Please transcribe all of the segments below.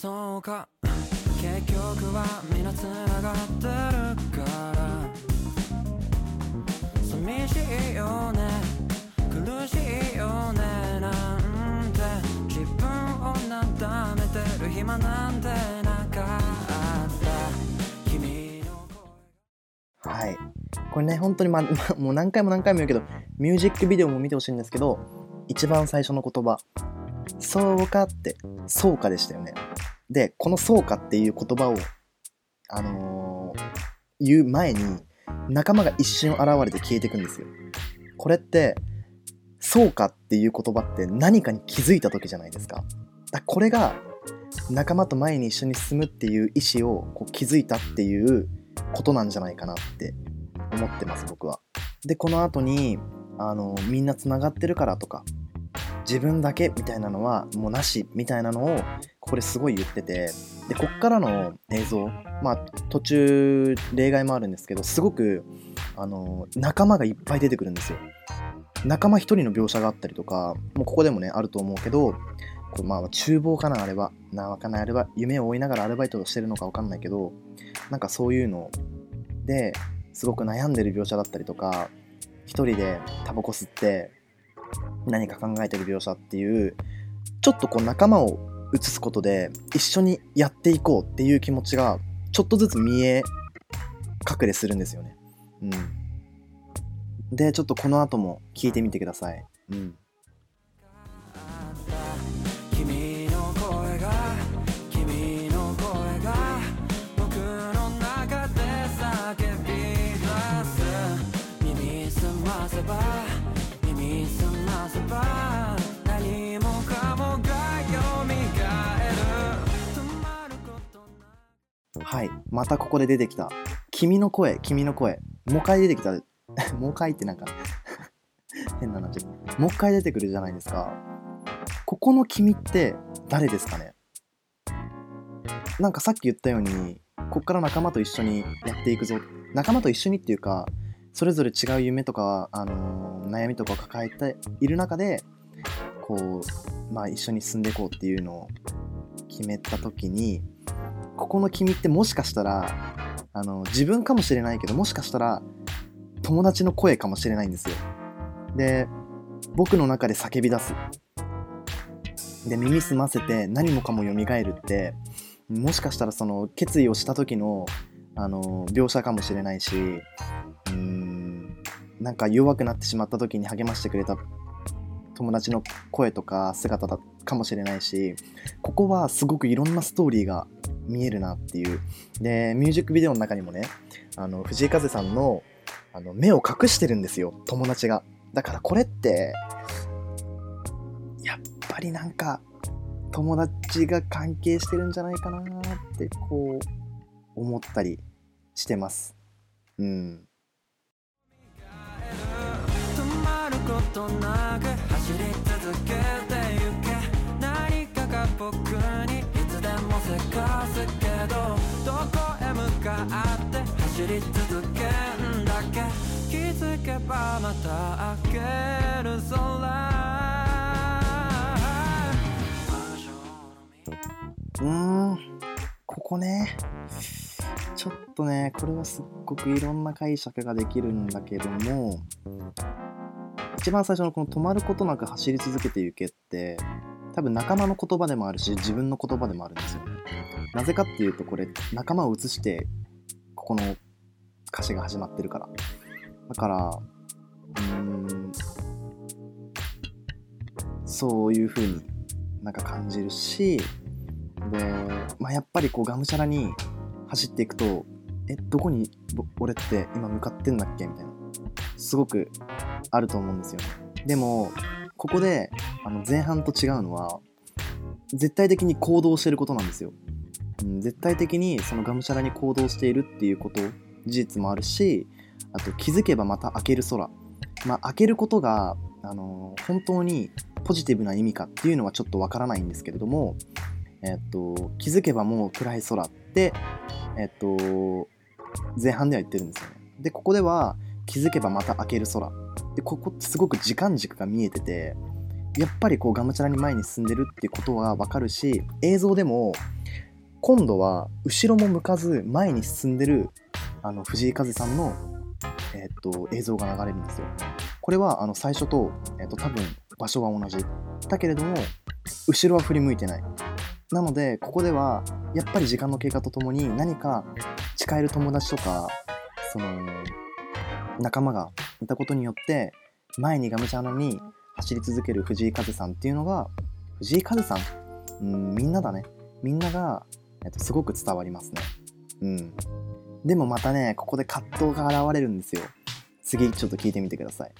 そうか。結局は皆つながってるから。寂しいよね。苦しいよねなんて。自分をなだめてる暇なんてなかった。君の声はい。これね、本当に、ま、ま もう何回も何回も言うけど、ミュージックビデオも見てほしいんですけど、一番最初の言葉、そうかって、そうかでしたよね。で、このそうかっていう言葉を、あのー言う前に、仲間が一瞬現れて消えていくんですよ。これって、そうかっていう言葉って何かに気づいた時じゃないですか。だこれが、仲間と前に一緒に進むっていう意思をこう気づいたっていうことなんじゃないかなって思ってます僕は。でこの後にあのみんなつながってるからとか自分だけみたいなのはもうなしみたいなのをここですごい言っててでこっからの映像まあ途中例外もあるんですけどすごくあの仲間がいっぱい出てくるんですよ。仲間一人の描写があったりとかもうここでもねあると思うけどこれまあ厨房かなあれはなわかんないあれは夢を追いながらアルバイトをしてるのかわかんないけどなんかそういうのですごく悩んでる描写だったりとか一人でタバコ吸って何か考えてる描写っていうちょっとこう仲間を映すことで一緒にやっていこうっていう気持ちがちょっとずつ見え隠れするんですよね。うん、でちょっとこの後も聞いてみてください。うんはい、またここで出てきた。君の声、君の声。もう一回出てきた。もう一回ってなんか 変ななちゃった。もう一回出てくるじゃないですか。ここの君って誰ですかね？なんかさっき言ったように、こっから仲間と一緒にやっていくぞ。仲間と一緒にっていうか、それぞれ違う夢とか、あのー悩みとかを抱えている中で、こう、まあ一緒に進んでいこうっていうのを決めた時に、ここの君ってもしかしたらあの自分かもしれないけどもしかしたら友達の声かもしれないんですよ。で僕の中で叫び出す。で耳澄ませて何もかも蘇るってもしかしたらその決意をした時のあの描写かもしれないしうんなんか弱くなってしまった時に励ましてくれた友達の声とか姿だかもしれないしここはすごくいろんなストーリーが見えるなっていう。でミュージックビデオの中にもねあの藤井風さんのあの目を隠してるんですよ友達が。だからこれってやっぱりなんか友達が関係してるんじゃないかなってこう思ったりしてます。うん。止まることなくり続けんだけ。気づけばまた開ける空。うーんここね。ちょっとねこれはすっごくいろんな解釈ができるんだけども。一番最初のこの止まることなく走り続けてゆけって多分仲間の言葉でもあるし自分の言葉でもあるんですよ。ねなぜかっていうとこれ仲間を映してここの歌詞が始まってるから。だからうんそういう風になんか感じるしで、まあ、やっぱりこうがむしゃらに走っていくとえどこに俺って今向かってんだっけ？みたいなすごくあると思うんですよでもここであの前半と違うのは絶対的に行動してることなんですよ、うん、絶対的にそのがむしゃらに行動しているっていうこと事実もあるしあと気づけばまた開ける空まあ開けることがあの本当にポジティブな意味かっていうのはちょっとわからないんですけれどもえっと、気づけばもう暗い空って、えっと、前半では言ってるんですよね。で、ここでは気づけばまた明ける空。で、ここってすごく時間軸が見えてて、やっぱりこうがむしゃらに前に進んでるってことはわかるし映像でも今度は後ろも向かず前に進んでるあの藤井風さんの、えー、と映像が流れるんですよ。これはあの最初と,、えー、と多分場所は同じ。だけれども後ろは振り向いてない。なのでここではやっぱり時間の経過とともに何か誓える友達とかその仲間がいたことによって前にがむしゃらに走り続ける藤井風さんっていうのが藤井風さん、うん、みんなだね。みんなが、えっと、すごく伝わりますね。うん。でもまたね、ここで葛藤が現れるんですよ。次、ちょっと聞いてみてください。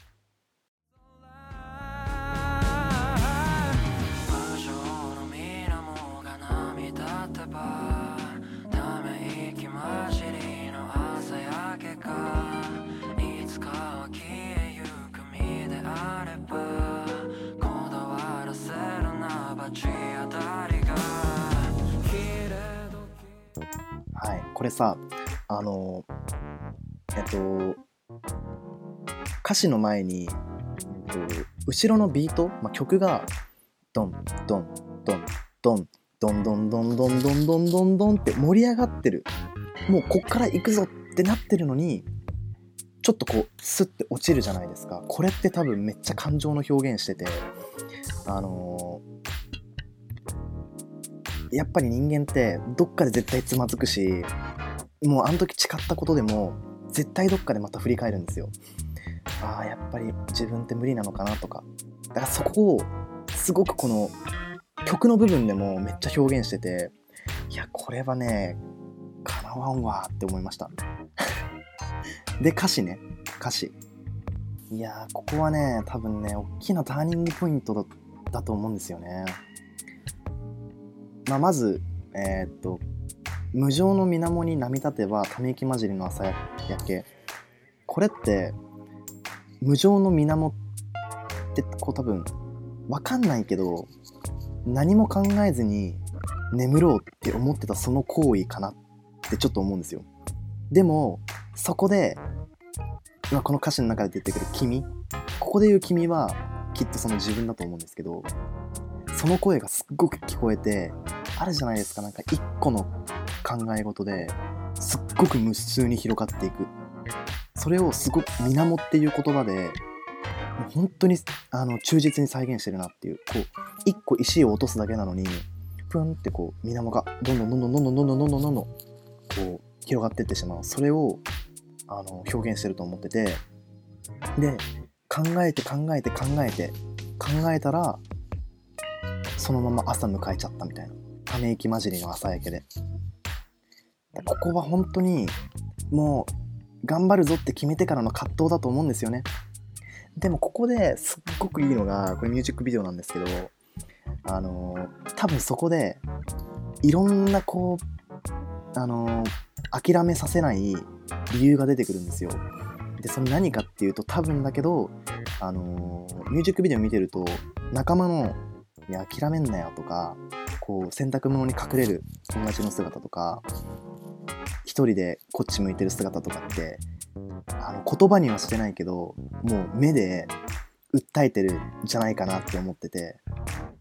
はい、これさあのえっと歌詞の前に、えっと、後ろのビート、まあ、曲がドンドンドンドンドンドンドンドンドンドンドンドンって盛り上がってる。もうこっから行くぞってなってるのにちょっとこうスッて落ちるじゃないですか。これって多分めっちゃ感情の表現しててあのやっぱり人間ってどっかで絶対つまずくしもうあの時誓ったことでも絶対どっかでまた振り返るんですよ。ああやっぱり自分って無理なのかなとか。だからそこをすごくこの曲の部分でもめっちゃ表現してていやこれはねかなわんわって思いました。で歌詞ね。歌詞。いやここはね多分ね大きなターニングポイントだだと思うんですよね。まあ、まずえーっと無情の水面に波立てばため息混じりの朝焼け。これって無情の水面ってこう多分わかんないけど何も考えずに眠ろうって思ってたその行為かなってちょっと思うんですよ。でもそこで、まあ、この歌詞の中で出てくる「君」ここで言う「君」はきっとその自分だと思うんですけどその声がすっごく聞こえてあるじゃないですか。なんか一個の考え事ですっごく無数に広がっていく。それをすごく「水面」っていう言葉で本当にあの忠実に再現してるなっていう。こう一個石を落とすだけなのにプンってこう水面がどんどんどんどんどんどんどんどんどんどんどんこう広がっていってしまうそれをあの表現してると思っててで考えて考えて考えて考えたらそのまま朝迎えちゃったみたいなため息混じりの朝焼けでここは本当にもう頑張るぞって決めてからの葛藤だと思うんですよね。でもここですっごくいいのがこれミュージックビデオなんですけどあのー多分そこでいろんなこうあのー諦めさせない理由が出てくるんですよ。でその何かっていうと多分だけどあのーミュージックビデオ見てると仲間の「いや諦めんなよ」とかこう洗濯物に隠れる友達の姿とか一人でこっち向いてる姿とかってあの言葉にはしてないけどもう目で訴えてるんじゃないかなって思ってて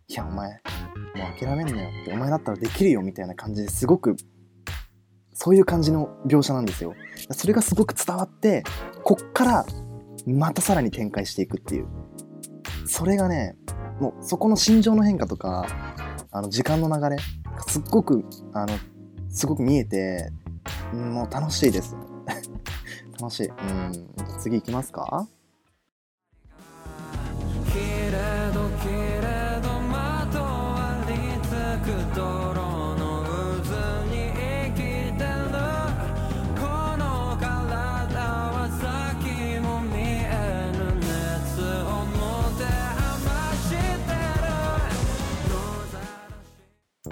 いやお前もう諦めんなよってお前だったらできるよみたいな感じですごくそういう感じの描写なんですよ。それがすごく伝わってこっからまたさらに展開していくっていう。それがねもうそこの心情の変化とかあの時間の流れすっごくあのすごく見えてうんもう楽しいです。楽しい。うん次行きますか？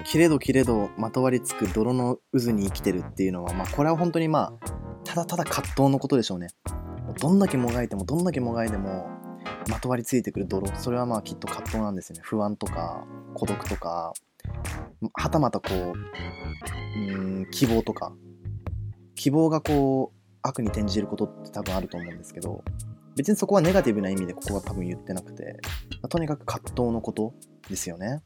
切れど切れどまとわりつく泥の渦に生きてるっていうのは、まあ、これは本当にまあただただ葛藤のことでしょうね。どんだけもがいてもどんだけもがいてもまとわりついてくる泥それはまあきっと葛藤なんですよね。不安とか孤独とかはたまたこううん希望とか。希望がこう悪に転じることって多分あると思うんですけど別にそこはネガティブな意味でここは多分言ってなくて、まあとにかく葛藤のことですよね。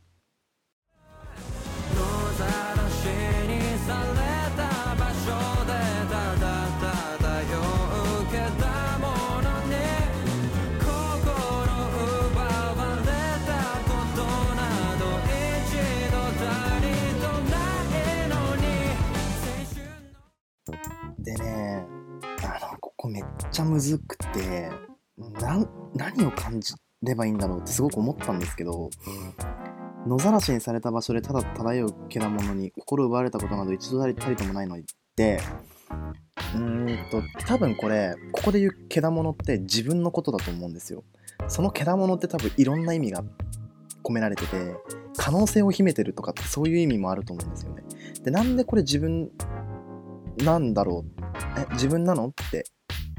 ゃむずくて、何を感じればいいんだろうってすごく思ったんですけど、野ざらしにされた場所でただ漂うけだものに心奪われたことなど一度たりともないのにって、うんと、多分これ、ここで言うけだものって自分のことだと思うんですよ。そのけだものって多分いろんな意味が込められてて、可能性を秘めてるとかってそういう意味もあると思うんですよね。で、なんでこれ自分なんだろうえ自分なのって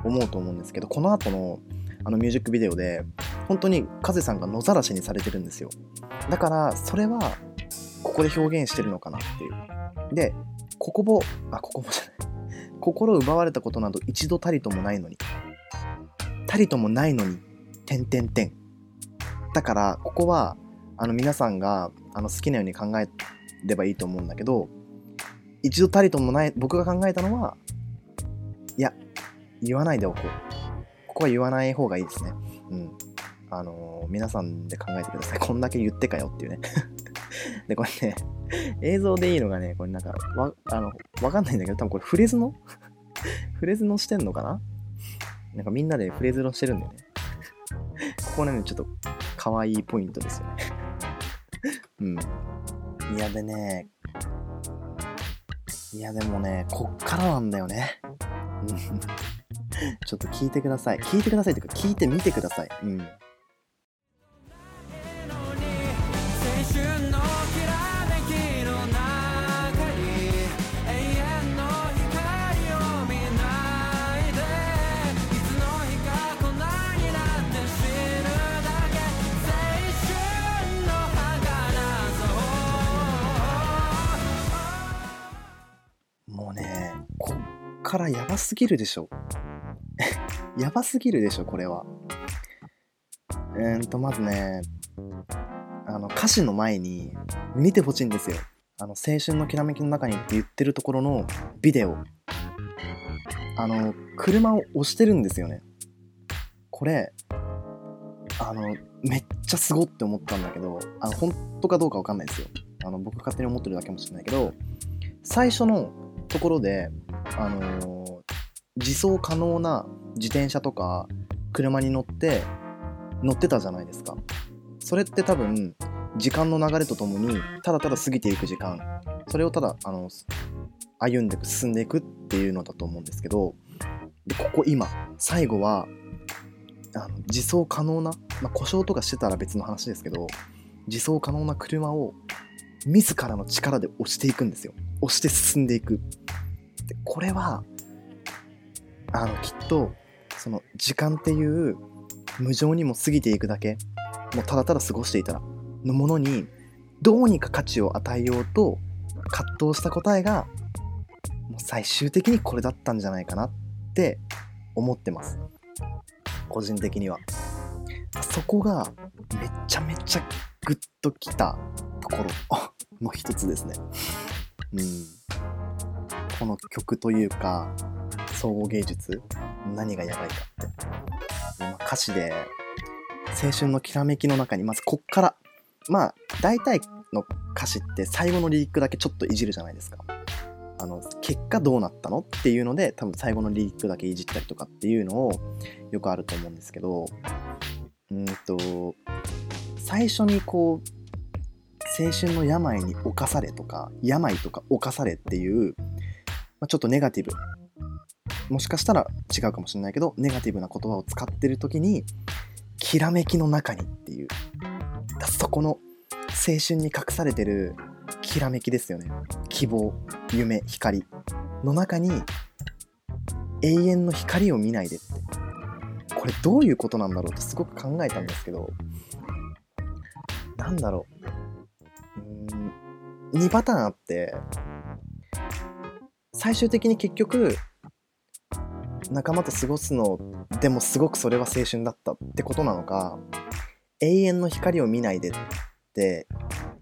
思うと思うんですけどこの後のあのミュージックビデオで本当に風さんが野ざらしにされてるんですよ。だからそれはここで表現してるのかなっていう。でここもあここもじゃない。心奪われたことなど一度たりともないのに。たりともないのに点点点だからここはあの皆さんがあの好きなように考えればいいと思うんだけど一度たりともない僕が考えたのは言わないでおこう。ここは言わない方がいいですね。うん。あのー皆さんで考えてください。こんだけ言ってかよっていうね。でこれね映像でいいのがねこれなんかわあのわかんないんだけど多分これフレズの？フレズのしてんのかな？なんかみんなでフレズのしてるんだよね。ここねちょっと可愛いポイントですよね。うん。いやでねいやでもね、こっからなんだよね。うん。ちょっと聞いてください。聞いてくださいというか、聞いてみてください。うん。もうね、こっからやばすぎるでしょ。やばすぎるでしょ、これは。うーんと、まずね、あの、歌詞の前に見てほしいんですよ。あの、青春のきらめきの中にって言ってるところのビデオ。あの、車を押してるんですよね。これ、あの、めっちゃすごって思ったんだけど、あの、本当かどうかわかんないですよ。あの、僕勝手に思ってるだけかもしれないけど、最初のところで、あのー自走可能な自転車とか車に乗って乗ってたじゃないですか。それって多分時間の流れとともにただただ過ぎていく時間。それをただあの歩んでいく進んでいくっていうのだと思うんですけどでここ今最後はあの自走可能な、まあ、故障とかしてたら別の話ですけど自走可能な車を自らの力で押していくんですよ。押して進んでいく。でこれはあのきっとその時間っていう無情にも過ぎていくだけもうただただ過ごしていたらのものにどうにか価値を与えようと葛藤した答えがもう最終的にこれだったんじゃないかなって思ってます。個人的には。そこがめちゃめちゃグッときたところ。の一つですね。うん。この曲というか総合芸術？何がやばいかって、ま歌詞で青春のきらめきの中にまずこっからまあ大体の歌詞って最後のリリックだけちょっといじるじゃないですか。あの結果どうなったのっていうので多分最後のリリックだけいじったりとかっていうのをよくあると思うんですけどうんと最初にこう青春の病に侵されとか病とか侵されっていう、まあ、ちょっとネガティブ。もしかしたら違うかもしれないけどネガティブな言葉を使ってる時にきらめきの中にっていう。そこの青春に隠されてるきらめきですよね。希望夢光の中に永遠の光を見ないでって。これどういうことなんだろうってすごく考えたんですけど。なんだろう。うん2パターンあって最終的に結局仲間と過ごすのでもすごくそれは青春だったってことなのか永遠の光を見ないでって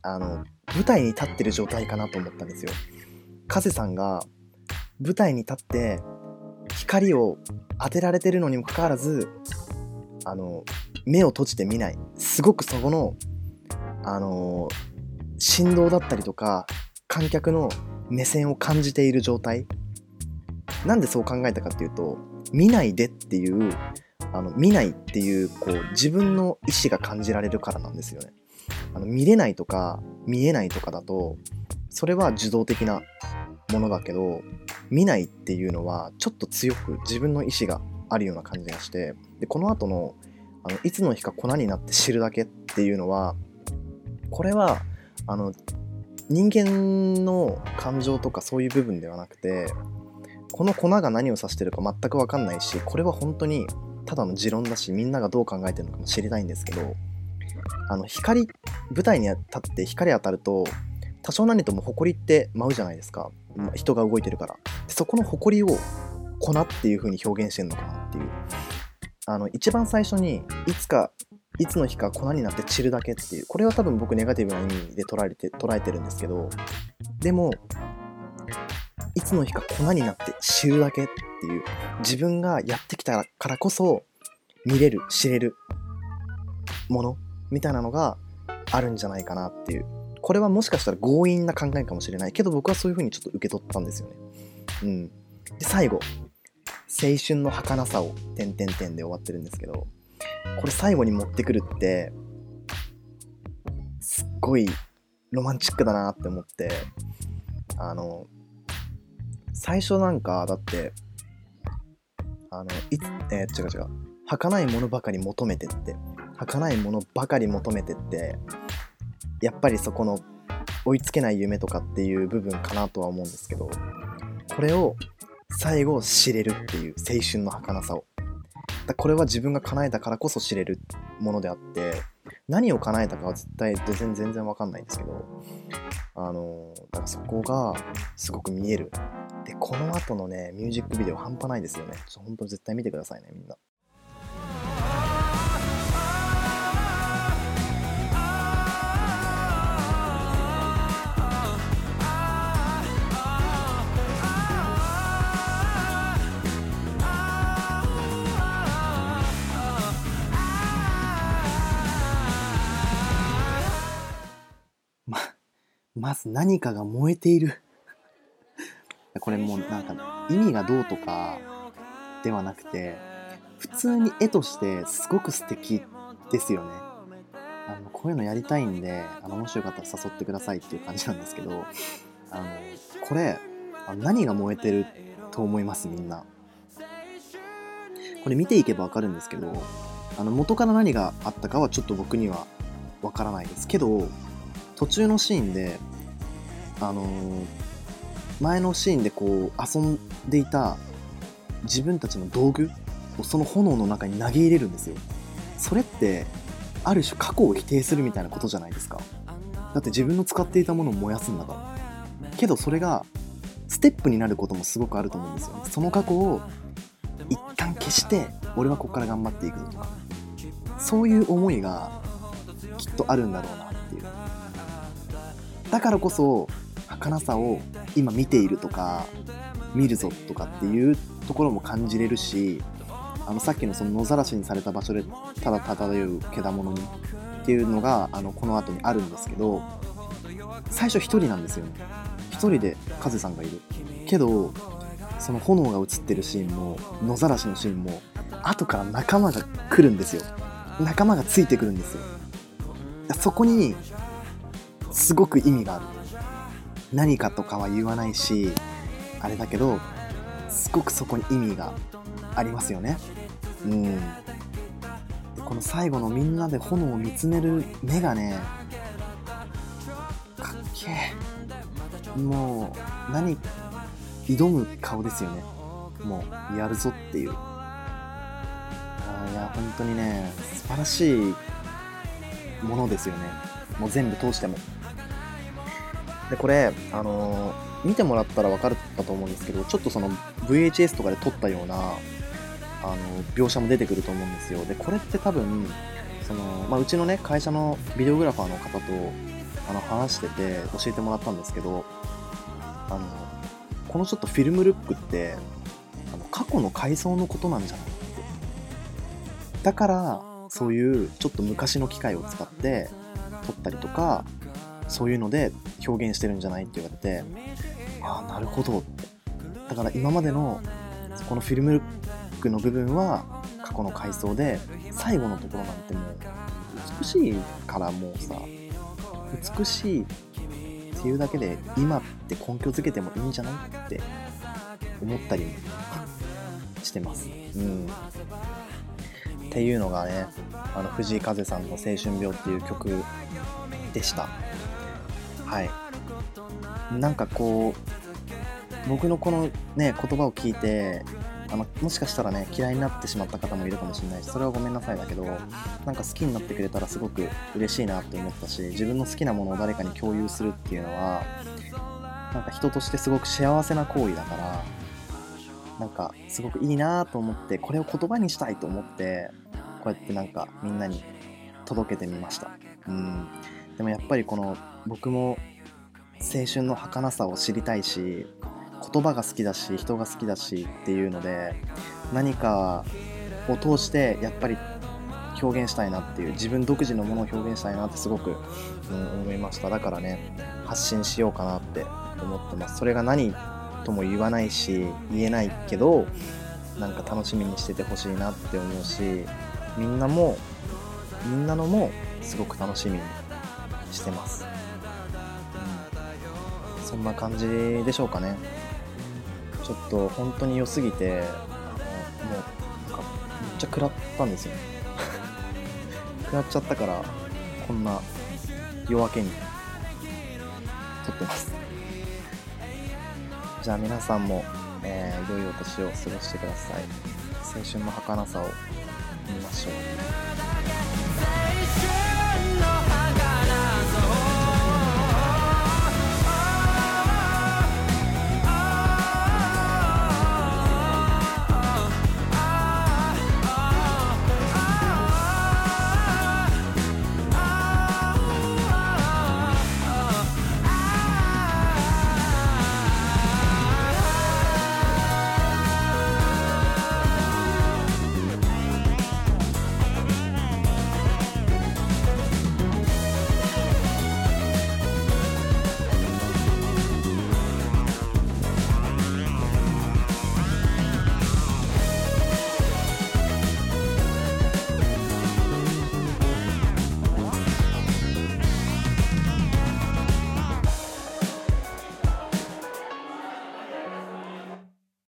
あの舞台に立ってる状態かなと思ったんですよ。風さんが舞台に立って光を当てられてるのにもかかわらずあの目を閉じて見ないすごくそこのあの振動だったりとか観客の目線を感じている状態。なんでそう考えたかっていうと見ないでっていうあの見ないっていうこう自分の意思が感じられるからなんですよね。あの見れないとか見えないとかだとそれは受動的なものだけど見ないっていうのはちょっと強く自分の意思があるような感じがしてでこの後のあのいつの日か粉になって知るだけっていうのはこれはあの人間の感情とかそういう部分ではなくてこの粉が何を指してるか全く分かんないしこれは本当にただの持論だしみんながどう考えてるのかも知りたいんですけどあの光舞台に立って光当たると多少なりとも埃って舞うじゃないですか。人が動いてるから。そこの埃を粉っていう風に表現してんのかなっていう。あの一番最初にいつかいつの日か粉になって散るだけっていうこれは多分僕ネガティブな意味で捉えて捉えてるんですけどでもいつの日か粉になって知るだけっていう自分がやってきたからこそ見れる知れるものみたいなのがあるんじゃないかなっていう。これはもしかしたら強引な考えかもしれない。けど僕はそういう風にちょっと受け取ったんですよね。うん。で最後青春の儚さを点々点で終わってるんですけどこれ最後に持ってくるってすっごいロマンチックだなって思ってあの最初なんかだってあのいつえー、違う違う儚いものばかり求めてって儚いものばかり求めてってやっぱりそこの追いつけない夢とかっていう部分かなとは思うんですけどこれを最後知れるっていう青春の儚さをこれは自分が叶えたからこそ知れるものであって何を叶えたかは絶対全然全然わかんないんですけどあのだからそこがすごく見える。でこの後のねミュージックビデオ半端ないですよね。ちょっと本当絶対見てくださいねみんな。まず何かが燃えている。これもうなんか意味がどうとかではなくて普通に絵としてすごく素敵ですよね。あのこういうのやりたいんであのもしよかったら誘ってくださいっていう感じなんですけどあのこれ何が燃えてると思います？みんな。これ見ていけばわかるんですけどあの元から何があったかはちょっと僕にはわからないですけど途中のシーンであのー前のシーンでこう遊んでいた自分たちの道具をその炎の中に投げ入れるんですよ。それってある種過去を否定するみたいなことじゃないですか。だって自分の使っていたものを燃やすんだからけどそれがステップになることもすごくあると思うんですよ。ねその過去を一旦消して俺はここから頑張っていくぞとか。そういう思いがきっとあるんだろうだからこそ儚さを今見ているとか見るぞとかっていうところも感じれるしあのさっきのその野ざらしにされた場所でただ漂うけだものにっていうのがあのこの後にあるんですけど最初1人なんですよね。1人でカズさんがいる。けどその炎が映ってるシーンも野ざらしのシーンも後から仲間が来るんですよ。仲間がついてくるんですよ。そこにすごく意味がある。何かとかは言わないしあれだけどすごくそこに意味がありますよね。うん。この最後のみんなで炎を見つめる目がねかっけえ。もう何挑む顔ですよね。もうやるぞっていう。あいや本当にね素晴らしいものですよね。もう全部通しても。でこれあのー見てもらったら分かるかと思うんですけどちょっとその VHS とかで撮ったようなあの描写も出てくると思うんですよ。でこれって多分その、まあ、うちのね会社のビデオグラファーの方とあの話してて教えてもらったんですけどあのこのちょっとフィルムルックってあの過去の回想のことなんじゃない？ってだからそういうちょっと昔の機械を使って撮ったりとかそういうので表現してるんじゃないって言われてああなるほどってだから今までのこのフィルムルックの部分は過去の回想で最後のところなんてもう美しいからもうさ美しいっていうだけで今って根拠づけてもいいんじゃないって思ったりしてます。うん。っていうのがね、あの藤井風さんの「青春病」っていう曲でした。はい。なんかこう僕のこのね言葉を聞いてあのもしかしたらね嫌いになってしまった方もいるかもしれないしそれはごめんなさいだけどなんか好きになってくれたらすごく嬉しいなって思ったし自分の好きなものを誰かに共有するっていうのはなんか人としてすごく幸せな行為だからなんかすごくいいなと思ってこれを言葉にしたいと思ってこうやってなんかみんなに届けてみましたうんでもやっぱりこの僕も青春の儚さを知りたいし言葉が好きだし人が好きだしっていうので何かを通してやっぱり表現したいなっていう自分独自のものを表現したいなってすごく、うん、思いました。だからね発信しようかなって思ってます。それが何とも言わないし言えないけどなんか楽しみにしててほしいなって思うしみんなもみんなのもすごく楽しみにしてます、そんな感じでしょうかね。ちょっと本当に良すぎてあのもうなんかめっちゃ食らったんですよ。食らっちゃったからこんな夜明けに。撮ってます。じゃあ皆さんも、えー、良いお年を過ごしてください。青春の儚さを見ましょう。